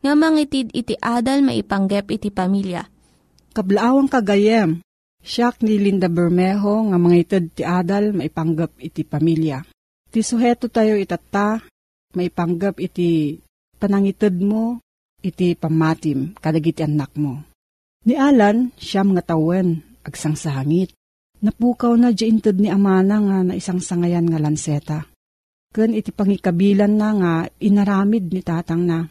nga mangitid iti adal maipanggep iti pamilya. Kablaawang kagayem, siyak ni Linda Bermejo nga mga itad ti adal maipanggap iti pamilya. Ti suheto tayo itata, maipanggap iti panangitad mo, iti pamatim, kadagiti anak mo. Ni Alan, siyam nga tawen, agsang sa. Napukaw na di intad ni Amana nga na isang sangayan nga lanseta. Ken iti pangikabilan na nga inaramid ni tatang na.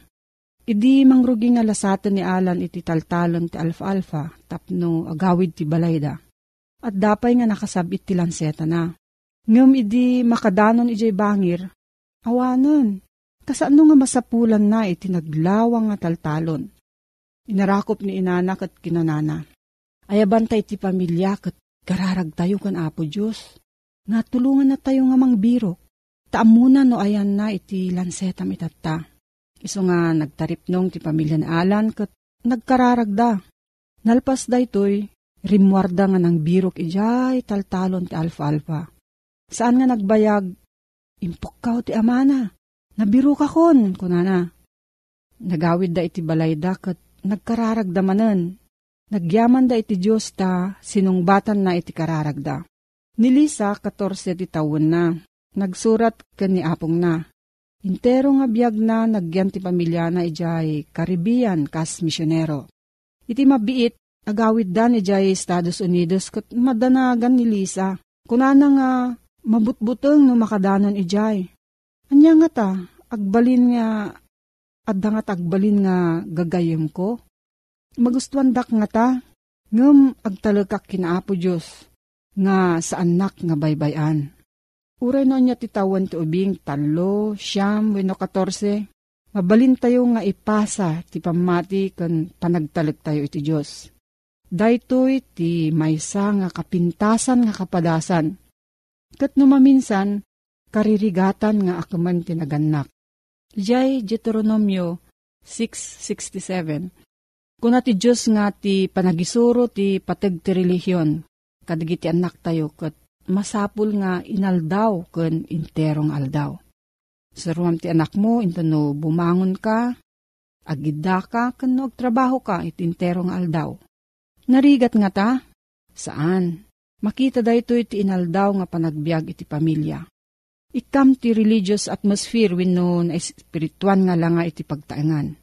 Idi mangrugi nga lasatan ni Alan iti taltalon ti alfa-alfa tapno agawid ti balayda. At dapay nga nakasabit ti lanseta na. Ngem idi makadanon ijay bangir, awanon, kasano nga masapulan na iti naglawang nga taltalon. Inarakop ni inanak at kinanana. Ayabantay ti pamilya kat kararag tayo kan Apo Diyos. Nga tulungan na tayo nga mangbiro. Taamuna no ayan na iti lansetam itatta. Iso nga nagtaripnong ti pamilya ni Alan kat nagkararagda. Nalpas da ito'y rimwarda nga ng birok ijay taltalon ti alfa-alfa. Saan nga nagbayag? Impokkaw ti amana. Nabiro ka kon, kunana. Nagawid da iti balayda kat nagkararagdamanan. Nagyaman da iti Diyos ta, sinungbatan na iti kararagda. Ni Lisa, 14 ti na. Nagsurat ka ni Apong na. Intero nga biyag na nagyan ti pamilya na ijay Caribbean kas misyonero. Iti mabiit, agawid da ni ijay Estados Unidos kat madanagan ni Lisa. Kunana nga mabutbuteng no makadanon ijay. Anya nga ta, agbalin nga, adda nga agbalin nga gagayem ko. Magustuhan dak nga ta, ngem agtalagak kinaapo Diyos, nga sa anak nga baybayan. Uray no niya titawan ti ubing talo, siyam, weno katorse. Mabalin tayo nga ipasa ti pamati kan panagtalag tayo iti Diyos. Daytoy ti maysa nga kapintasan nga kapadasan. Kat numaminsan, karirigatan nga akuman tinaganak. Jay Deuteronomio 6.67 Kuna ti Diyos nga ti panagisuro ti patag ti relihiyon, kadagiti anak tayo kat masapul nga inaldaw ken interong aldaw. Saruam ti anak mo, intano bumangon ka, agida ka, ken no, trabaho ka, itinterong aldaw. Narigat nga ta? Saan? Makita da ito iti inaldaw nga panagbiag iti pamilya. Ikam ti religious atmosphere wenno na espirituan nga lang nga iti pagtaengan.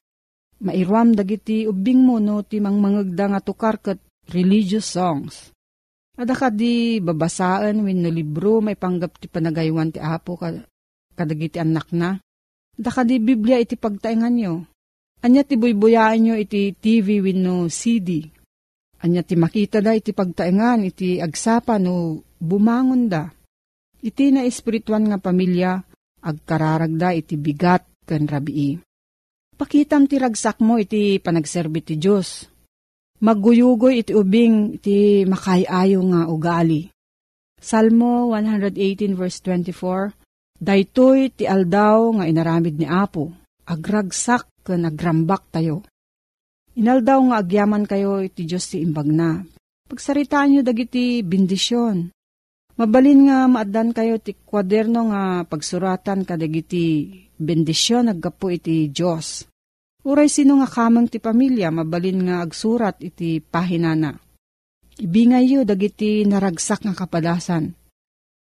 Mairam dagiti ubing mo no ti mangmangagda nga tukar ket religious songs. Ada ka di babasaan wenno libro may panggap ti panagaywan ti apo ka, kadagiti anak na. Ada ka di Biblia iti pagtaengan nyo. Anya ti buybuyaan nyo iti TV wenno CD Anya ti makita da iti pagtaengan iti agsapa no bumangon da. Iti na espirituan nga pamilya agkararagda iti bigat ken rabii. Pakitam ti ragsak mo iti panagserbi ti Diyos. Magguyugoy iti ubing iti makayayo nga ugali. Salmo 118 verse 24 Daytoy ti aldaw nga inaramid ni Apo, agragsak ken agrambak tayo. Inaldaw nga agyaman kayo iti Diyos ti imbag na. Pagsaritaan nyo dagiti bindisyon. Mabalin nga maadan kayo ti kwaderno nga pagsuratan kadagiti bendisyon aggapo iti Diyos. Uray sino nga kamang ti pamilya mabalin nga agsurat iti pahinana. Ibingay yo dagiti naragsak nga kapadasan.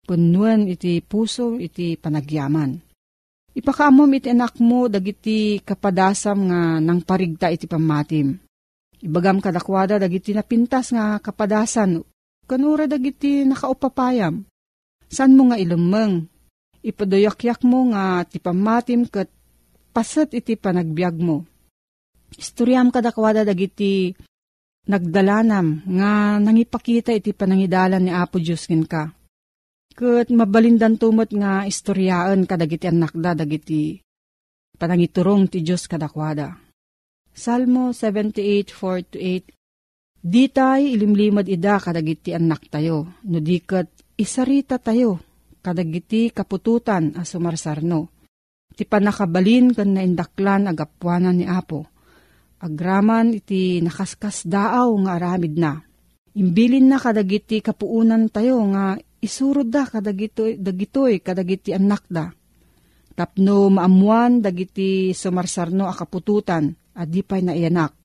Punuan iti puso iti panagyaman Ipakaamom iti anak mo dagiti kapadasam nga nang parigta iti pamatim. Ibagam kadakwada dagiti napintas nga kapadasan kanura dagiti nakaupapayam. San mo nga ilumeng? Ipadoyak-yak mo nga ti pamatim kat pasat iti panagbiag mo. Istoryam kadakwada dagiti nagdalanam nga nangipakita iti panangidalan ni Apo Diyos ka Kat mabalindan tumot nga istoryaan kadagiti anak da dagiti panangiturong ti Diyos kadakwada. Salmo 78:4-8 Ditay ilimlimad ida kadagiti anak tayo, no dikat isarita tayo, kadagiti kapututan a sumarsarno. Ti panakabalin kan naindaklan agapuanan ni Apo. Agraman iti nakaskas daaw nga aramid na. Imbilin na kadagiti kapuunan tayo nga isurod da kadagitoy dagitoy kadagiti anak da. Tapno maamuan dagiti sumarsarno akapututan adi pay na ianak.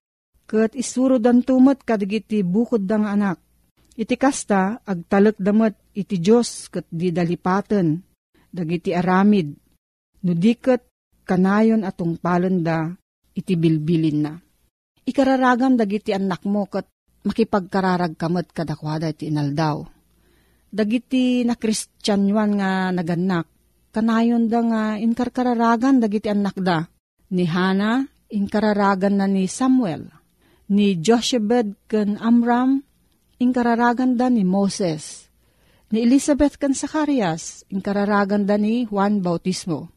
Kat isurod dan tumot kadagiti bukod da nga anak. Iti kasta agtalek damat iti Diyos kat di dalipaten dagiti aramid no diket kanayon atong palanda iti bilbilin na. Ikararagam dagiti anak mo kat makipagkararag kamot kadakwada iti inaldaw dagiti na kristyanwan nga naganak, kanayon da nga inkarkararagan dagiti anak da. Ni Hana, inkararagan na ni Samuel. Ni Joshebed ken Amram, inkararagan da ni Moses. Ni Elizabeth ken Zacarias, inkararagan da ni Juan Bautismo.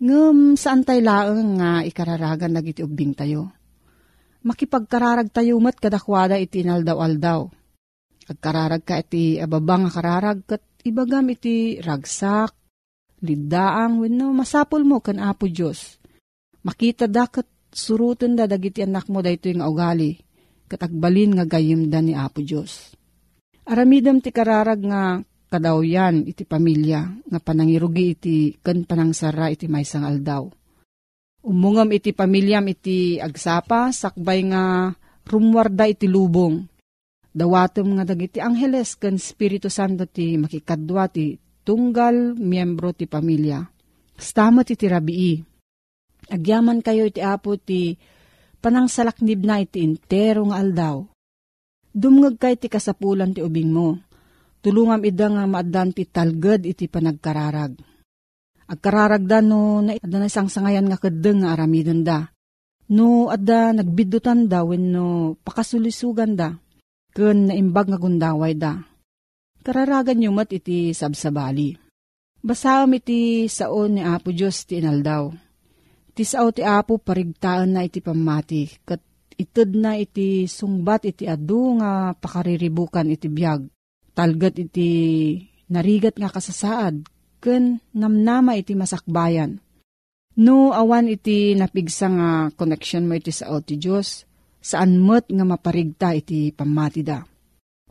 Ngem saan tay laeng nga ikararagan dagiti ubing tayo. Makipagkararag tayo mat kadakwada iti inaldaw-aldaw Agkararag ka iti ababang kararag kat ibagam iti ragsak, lidaang wenno masapol mo kan Apo Dios. Makita da kat surutan da dagiti anak mo dayto nga ugali kat agbalin nga gayim da ni Apo Dios. Aramidam ti kararag nga kadawyan iti pamilya nga panangirugi iti ken panangsara iti maysang aldaw. Umungam iti pamilyam iti agsapa sakbay nga rumwarda iti lubong Dawatom nga dagiti angheles ken Espiritu Santo ti makikadwa ti tunggal miyembro ti pamilya. Stamat iti rabii. Agyaman kayo iti apo ti panangsalaknib na iti intero nga aldaw. Dumngag kay ti kasapulan ti ubing mo. Tulungam ida nga maadan ti talged iti panagkararag. Agkararag da no na adda na isang sangayan nga kadeng nga aramidon da. No adda nagbidutan da wenno pakasulisugan da ken naimbag nga gundaway da. Kararagan nyo mat iti sabsabali. Basaam iti saon ni Apo Diyos ti inaldaw. Ti sao ti Apo parigtaan na iti pamati, kat ited na iti sungbat iti adu nga pakariribukan iti biyag. Talgat iti narigat nga kasasaad, ken namnama iti masakbayan. No awan iti napigsa nga connection mo iti sao ti Diyos, saan mo't nga maparigta iti pamatida.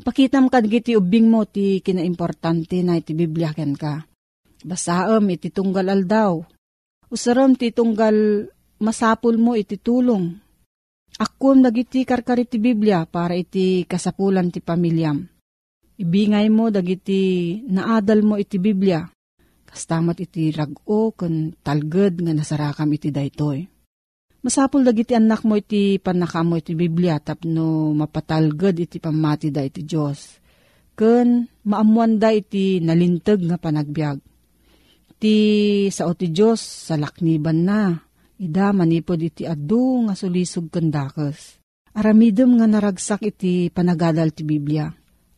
Pakitam kad giti ubing mo ti kinaimportante na iti Biblia ken ka. Basaam iti tunggal aldaw. Usaram ti tunggal masapul mo iti tulong. Akum dagiti karkar iti Biblia para iti kasapulan ti pamilyam. Ibingay mo dagiti naadal mo iti Biblia. Kastamat iti rago kun talged nga nasarakam iti daytoy. Masapul dagiti anak mo iti panakamo iti Biblia tapno mapatalged iti pamati da iti Diyos. Kun maamuan da iti nalintag nga panagbiag. Ti sao ti Diyos sa lakniban na. Ida manipod iti adu nga sulisog kandakes. Aramidem nga naragsak iti panagadal ti Biblia.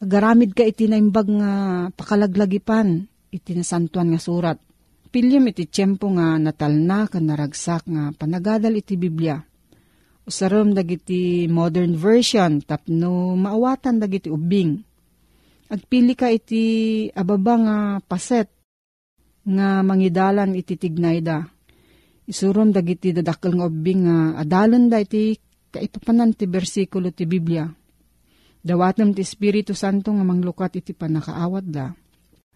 Agaramid ka iti naimbag nga pakalaglagipan iti nasantuan nga surat Pilyam iti tiyempo nga natalna kan naragsak nga panagadal iti Biblia. Usaram dagiti modern version tapno maawatan dagiti ubing. Agpili ka iti ababa nga paset nga mangidalan iti tignayda. Isurom dagiti dadakkel nga ubing nga adalan da iti kaipapanan ti bersikulo ti Biblia. Dawatem ti Espiritu Santo nga manglukat iti panakaawat da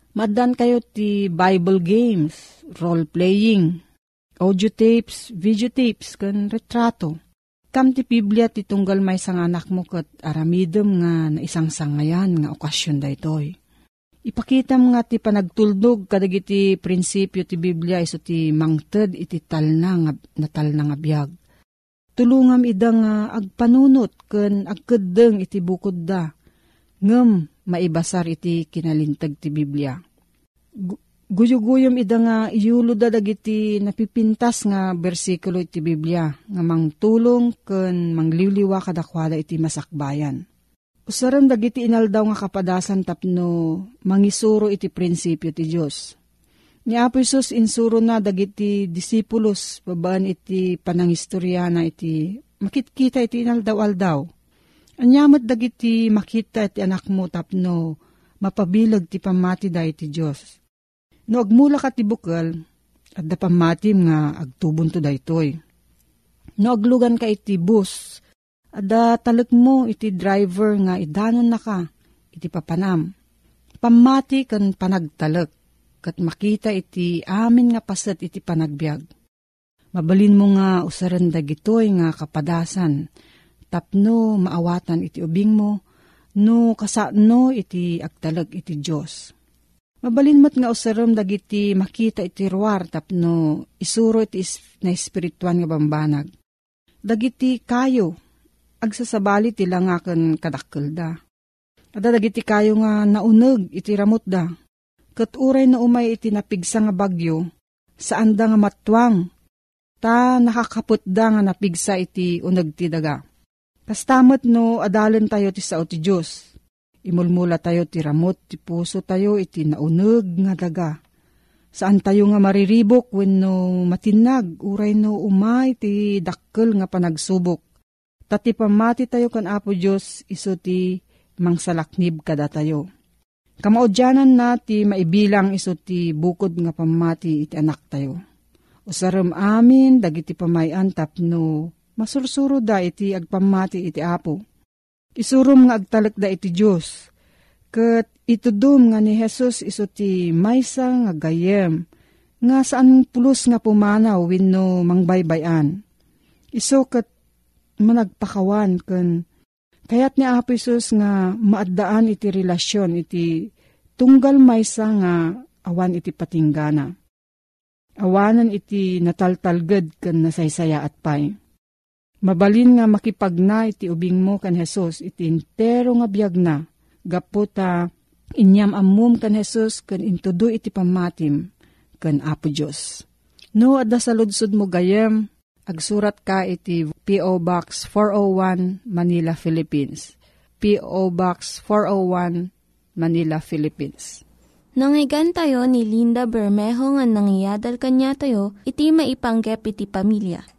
Madan kayo ti Bible games, role-playing, audio tapes, video tapes, kan retrato. Kam ti Biblia ti tunggal may sang anak mo kat aramidem nga na isang sangayan nga okasyon da itoy. Ipakita nga ti panagtuldog kadagiti prinsipyo ti Biblia iso ti mangted iti talna nga natal na nga biyag. Tulungam ida nga agpanunot ken agkeddeng iti bukod da. Ngem maibasar iti kinalintag ti Biblia. Guyuguyom ida nga iyulo da dagiti napipintas nga bersikulo iti Biblia nga mangtulong ken mangliliwa kadakwada iti masakbayan. Usaram dagiti inaldaw nga kapadasan tapno mangisuro iti prinsipyo ti Dios. Ni Apo Isus insuro na dagiti disipulos babaan iti panangistorya na iti makitkita iti inaldaw-aldaw Anyamat dagiti makita iti anak mo tapno mapabilag ti pamati da iti Diyos. No agmula ka ti bukal, at da pamatim nga agtubon to da itoy. No aglugan ka iti bus, at da talag mo iti driver nga idanon na ka, iti papanam. Pamati kan panagtalag, kat makita iti amin nga pasat iti panagbiag. Mabalin mo nga usaran dagitoy nga kapadasan, tapno maawatan iti ubing mo, no kasano iti agtalag iti Diyos. Mabalin mo't nga usarom dagiti makita iti ruwar tapno isuro iti na espirituan nga bambanag. Dagiti kayo, agsasabali ti langakan kadakkel da. Ada dagiti kayo nga nauneg iti ramot da. Kat uray na umay iti napigsa nga bagyo, saan da nga matwang, ta nakakaput da nga napigsa iti uneg ti daga. Kastamot no adalan tayo ti sao ti Diyos. Imulmula tayo ti ramot ti puso tayo iti nauneg nga daga. Saan tayo nga mariribok when no matinag uray no umay ti dakkel nga panagsubok. Tati pamati tayo kan Apo Diyos iso ti mangsalaknib kada tayo. Kamaudyanan na ti maibilang iso ti bukod nga pamati iti anak tayo. Usaram amin dagiti pamayan tapno masursuro da iti agpamati iti apo. Isurum nga agtalak da iti Diyos. Kat itudum nga ni Jesus iso ti maysa nga gayem nga saan pulos nga pumanaw wenno mangbaybayan. Iso kat managpakawan ken kayat ni Apo Isus nga maaddaan iti relasyon iti tunggal maysa nga awan iti patinggana. Awanan iti nataltalged ken nasaysaya at pay. Mabalin nga makipagna iti ubing mo kan Jesus iti intero nga biyag na. Gaputa inyam amum kan Jesus kan intudo iti pamatim kan Apo Diyos. No, adda sa mo gayem, agsurat ka iti P.O. Box 401 Manila, Philippines. P.O. Box 401 Manila, Philippines. Nangyigan tayo ni Linda Bermejo nga nangyadal kanya tayo, iti maipanggep iti pamilya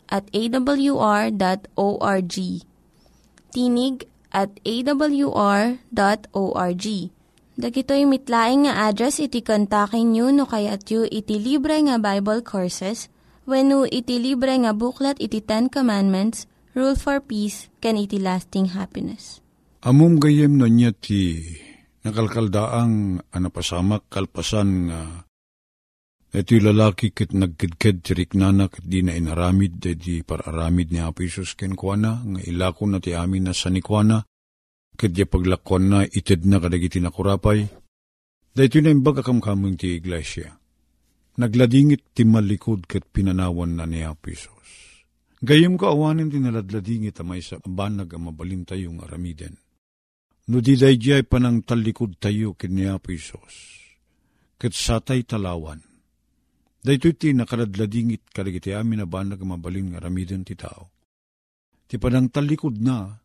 at awr.org. Tinig at awr.org. Dagitoy mitlaing nga address iti kontakin nyo no kayat yu iti libre nga Bible Courses when no iti libre nga buklat iti Ten Commandments, Rule for Peace, can iti lasting happiness. Amom gayem no niya ti nakalkaldaang anapasamak kalpasan nga iti lalaki kit nagkidked ti riknana kat di na inaramid di pararamid ni Apo Isus ken kuana nga ilako na ti amin na sanikwana Kadya paglakon na ited na kadagiti nakurapay. Dahito na imbag akamkamang ti iglesia. Nagladingit ti malikod kat pinanawan na ni Apisos. Gayem ko awanin ti naladladingit amay sa banag ang mabalin tayong aramiden. No di dayjay panang talikod tayo kin ni Apisos. Kat satay talawan. Dahito ti nakaladladingit kadagiti amin na banag mabalin nga aramiden ti tao. Ti panang talikod na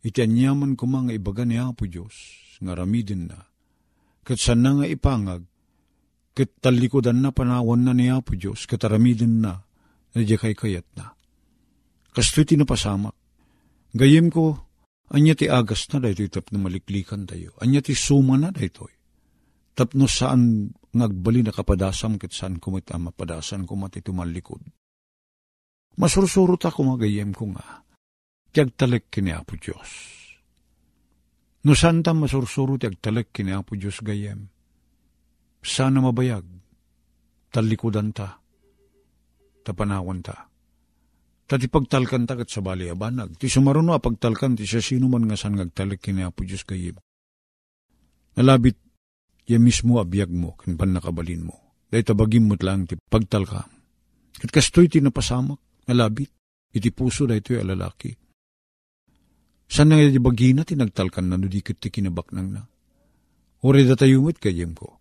Iti anyaman ko mga ibaga ni Apo Diyos, nga ramidin na. Kat sana nga ipangag, kat talikodan na panawan na ni Apo Diyos, kat aramidin na, na di kay kayat na. Kasto iti napasamak. Gayem ko, anya ti agas na dahito tap na maliklikan tayo. Anya ti suma na dahito. Tapno saan ngagbali na kapadasam kat saan kumita mapadasan kumati tumalikod. Masursurot ako magayem ko nga ti agtalek kini Apo Diyos. No santa masursuro ti agtalek kini Apo Diyos gayem. Sana mabayag, talikudan ta, tapanawan ta. Tati pagtalkan ta kat sa bali abanag. Ti sumaruno pagtalkan ti siya sino man nga san ngagtalek kini Apo Diyos gayem. Nalabit, ya mismo abiyag mo, kinpan nakabalin mo. Dahil tabagim mo't lang ti pagtalkam. Kat kastoy ti napasamak, nalabit, iti puso da ito'y alalaki. San nga di bagina ti nagtalkan na nudikit ti kinabak nang na. Uri da tayo mit kayem ko.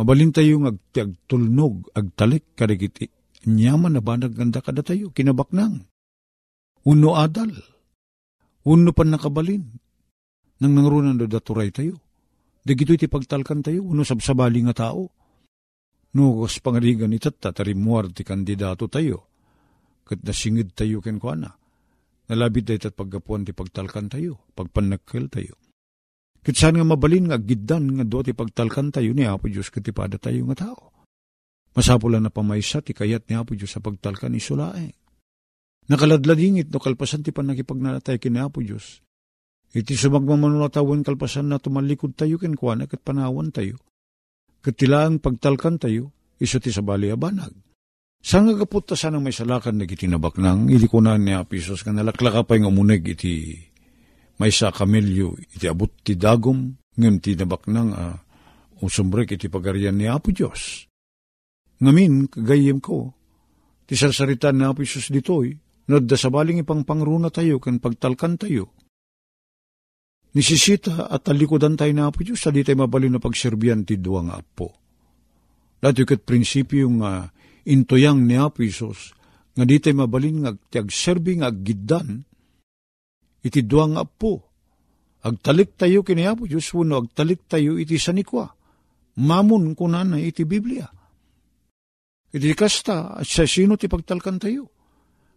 Mabalin tayo ng ag, agtulnog, agtalik, karikiti. Nyaman na ba naganda kada tayo, kinabak nang. Uno adal. Uno pan nakabalin. Nang nangrunan do daturay tayo. Dagito iti pagtalkan tayo, uno sabsabali nga tao. No, kas pangarigan itat, tatarimuar ti kandidato tayo. Kat nasingid tayo ken ko na Nalabid da ito't paggapuan ti pagtalkan tayo, pagpanakkel tayo. Kitsan nga mabalin nga giddan nga do ti pagtalkan tayo ni Apo Diyos katipada tayo nga tao. Masapula na pamaysa ti kayat ni Apo Diyos sa pagtalkan isulae. Nakaladladingit no kalpasan ti panakipagnanatay kin Apo Diyos. Iti sumagmamanunatawan kalpasan na tumalikod tayo kin kuana kat panawan tayo. Katilaang pagtalkan tayo, iso ti sa bali abanag Saan nga kapot ta sanang may salakan na gitinabak nang, ili ko na ni Apisos, nga nalaklaka pa yung amuneg iti may sa kamilyo, iti abot ti dagom, ngayon ti nabak nang uh, usumbrek iti pagarian ni Apo Diyos. Ngamin, kagayem ko, ti sarsaritan ni Apo Diyos ditoy, nadda sa baling ipang pangruna tayo, kan pagtalkan tayo. Nisisita at talikodan tayo na Apo Diyos, sa tayo mabalin na pagserbiyan ti duwa nga apo. Dati kat prinsipyo nga uh, intoyang ni Apo Isos, nga di tayo mabalin nga agserbi nga aggidan, iti duwang apo, agtalik tayo kini Apo Diyos, wano agtalik tayo iti sanikwa, mamun kunan na iti Biblia. Iti kasta, at sa sino ti pagtalkan tayo?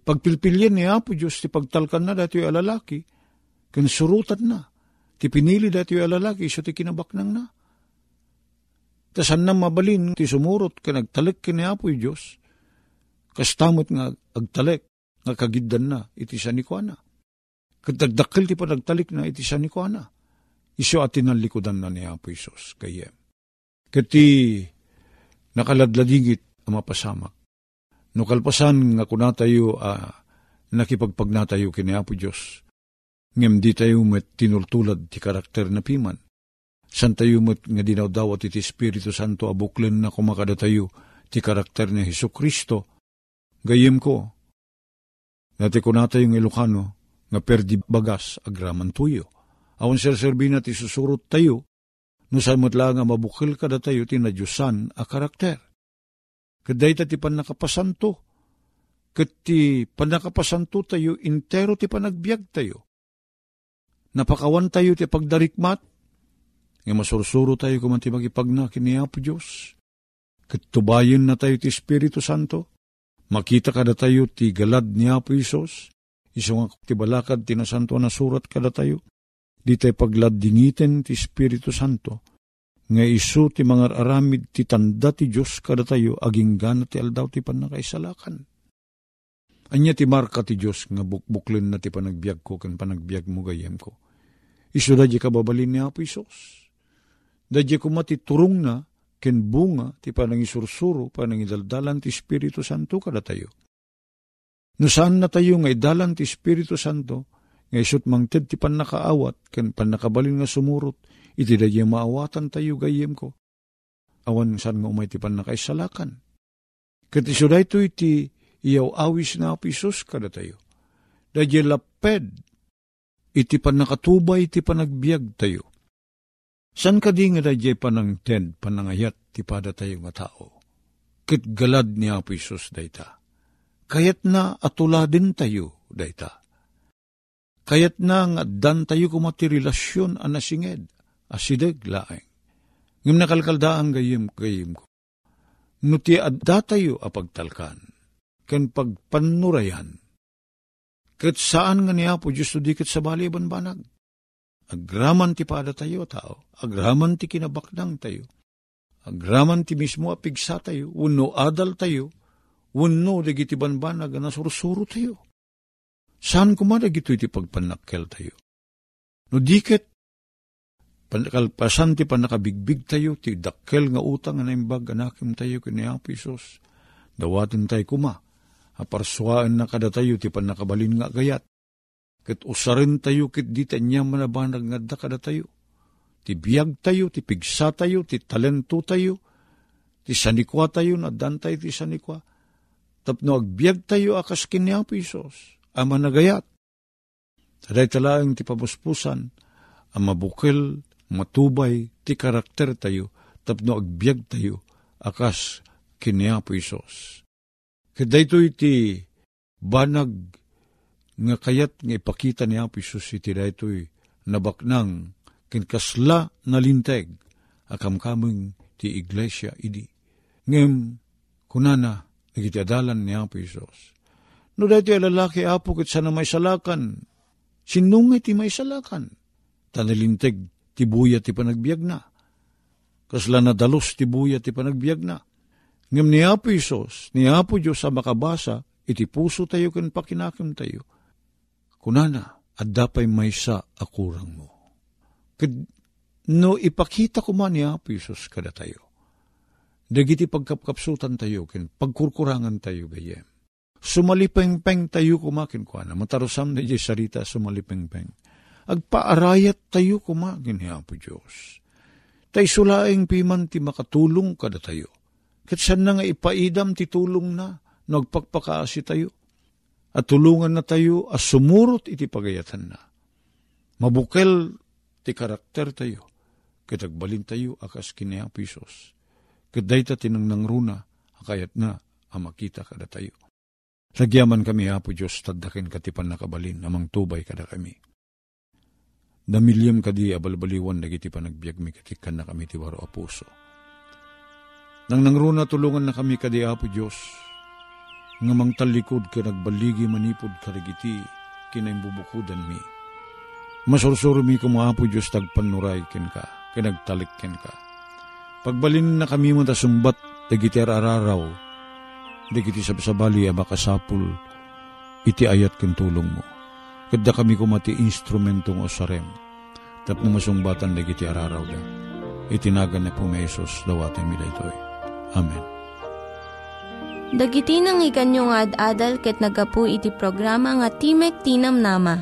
Pagpilpilyan ni Apo Diyos, ti pagtalkan na dati alalaki, kansurutan na, ti pinili dati alalaki, so ti kinabaknang na Tasan na mabalin, ti sumurot ka nagtalik kini Apoy Diyos. Kastamot nga agtalik, nga kagiddan na, iti sa ni Kuana. Kadagdakil ti pa nagtalik na iti sa ni Kuana. Iso atin ang likodan na ni Apo Isos kayem. Kati nakaladladigit ang mapasamak. No kalpasan nga kuna tayo uh, nakipagpagnatayo kini Apo Diyos. Ngem di tayo met tinultulad ti karakter na piman. San tayo mo't nga dinawdaw at iti Espiritu Santo abuklen na kumakada tayo ti karakter ni Heso Kristo. Gayem ko, dati ko na tayo ng Ilocano, nga perdi bagas agraman tuyo. Awan sir serbi ti susurot tayo, no saan mo't lang nga mabukil kada tayo ti nadyusan a karakter. Kaday ta ti panakapasanto, kat ti panakapasanto tayo, intero ti panagbiag tayo. Napakawan tayo ti pagdarikmat, nga masursuro tayo kumanti magipagna kini Apo Diyos. Katubayan na tayo ti Espiritu Santo. Makita kada tayo ti galad ni Apo Isos. Iso nga ti balakad ti nasanto na surat kada tayo. di tayo pagladingiten ti Espiritu Santo, nga isu ti mga aramid ti tanda ti Diyos kada tayo, aging gana ti aldaw ti panakaisalakan. Anya ti marka ti Diyos nga bukbuklin na ti panagbiag ko, kan panagbiag mo gayem ko. Isu da di kababalin ni Apo Isos. Da di kumati turong na, ken bunga ti panangisursuro, panangidaldalan ti Espiritu Santo kada tayo. No saan na tayo nga idalan ti Espiritu Santo, nga isut mangted ti pan nakaawat, ken pan nakabalin nga sumurot, iti da maawatan tayo gayem ko. Awan saan nga umay ti pan nakaisalakan. Kat iso da ito iti iyaw awis na apisos kada tayo. Da laped, iti pan nakatubay iti panagbiag tayo. San ka di nga da panang ted panangayat ti pada tayo nga tao. Kit galad ni Apo Isus dayta. Kayat na atula din tayo dayta Kayat na nga dan tayo kumati relasyon anasinged, asideg laeng. Ngam nakalkaldaan gayim gayim ko. Nuti adda tayo apagtalkan, ken pagpanurayan. Kat saan nga niya po Diyos dikit sa bali banbanag. Agraman ti pada tayo tao, agraman ti kinabakdang tayo. Agraman ti mismo apigsa tayo, uno adal tayo, uno digiti banbanag na sursuro tayo Saan kumadag ito iti pagpanakkel tayo? No diket, pankalpasan ti panakabigbig tayo, ti dakkel nga utang nga naimbag anakim tayo kiniyapo Isos. Dawatin tayo kuma, aparsuaan na kada tayo ti panakabalin nga gayat. Kat usarin tayo kit di tanya manabanag nga da kada tayo. Ti biyag tayo, ti pigsa tayo, ti talento tayo, ti sanikwa tayo, na dantay ti sanikwa. Tapno agbiag tayo akas kinyapo Isos ama nagayat. Taday talaang ti pabuspusan, ang mabukil, matubay, ti karakter tayo, tapno agbyag tayo, akas kiniya po Isos. Kada ito iti banag nga kayat nga ipakita niya po Isos iti daytoy nabaknang kinkasla na linteg akam kaming ti iglesia idi. Ngem kunana nagitiadalan niya po Isos No dati lalaki apo kat sana may salakan. Sinungay ti may salakan. Tanalinteg ti buya ti panagbiag na. Kasla na dalos ti buya ti panagbiag na. Ngam ni Apo Isos, ni Apo Diyos sa makabasa, iti puso tayo kan pakinakim tayo. Kunana, at dapay may sa akurang mo. Kad, no ipakita ko man ni Apo Isos kada tayo. Dagiti pagkapkapsutan tayo, kin pagkurkurangan tayo gayem Sumalipengpeng tayo kumakin ko na. Matarusam na di sarita sumalipengpeng. Agpaarayat tayo kumakin niya po Diyos. Tay sulaing piman ti makatulong kada tayo. Kat saan na nga ipaidam ti tulong na, nagpagpakaasi tayo. At tulungan na tayo, as sumurot iti pagayatan na. Mabukel ti karakter tayo. Kitagbalin tayo akas kinaya pisos. Kaday ta tinang runa, akayat na, amakita kada tayo. Sagyaman kami, Apo Diyos, tadakin katipan na kabalin, namang tubay kada kami. Damilyam kadi abalbaliwan dagiti panagbiag mi katikan na kami tiwaro a puso. Nang nangruna tulungan na kami kadi Apo Diyos, nga mang talikod ka nagbaligi manipod karigiti kinaimbubukudan mi. Masursuro mi kumahapo Diyos tagpanuray ken ka, kinagtalik ken ka. Pagbalin na kami mo tasumbat, dagiti araraw, Digiti sabsabali a makasapul, iti ayat ken tulong mo. Kadda kami kumati instrumentong osarem. Tapno masungbatan digiti araraw da. Itinagan na po may Isos dawatin mi daytoy. Amen. Dagiti nang iganyo nga ad-adal ket nagapu iti programa nga Timek Tinam Nama.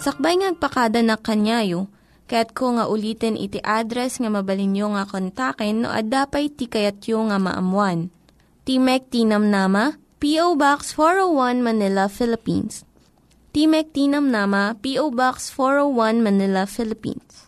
Sakbay ngagpakada na kanyayo, ket ko nga ulitin iti address nga mabalinyo nga kontaken no ad-dapay tikayatyo nga maamuan. Timek Tinam Nama, P.O. Box 401 Manila, Philippines. Timek Tinam Nama, P.O. Box 401 Manila, Philippines.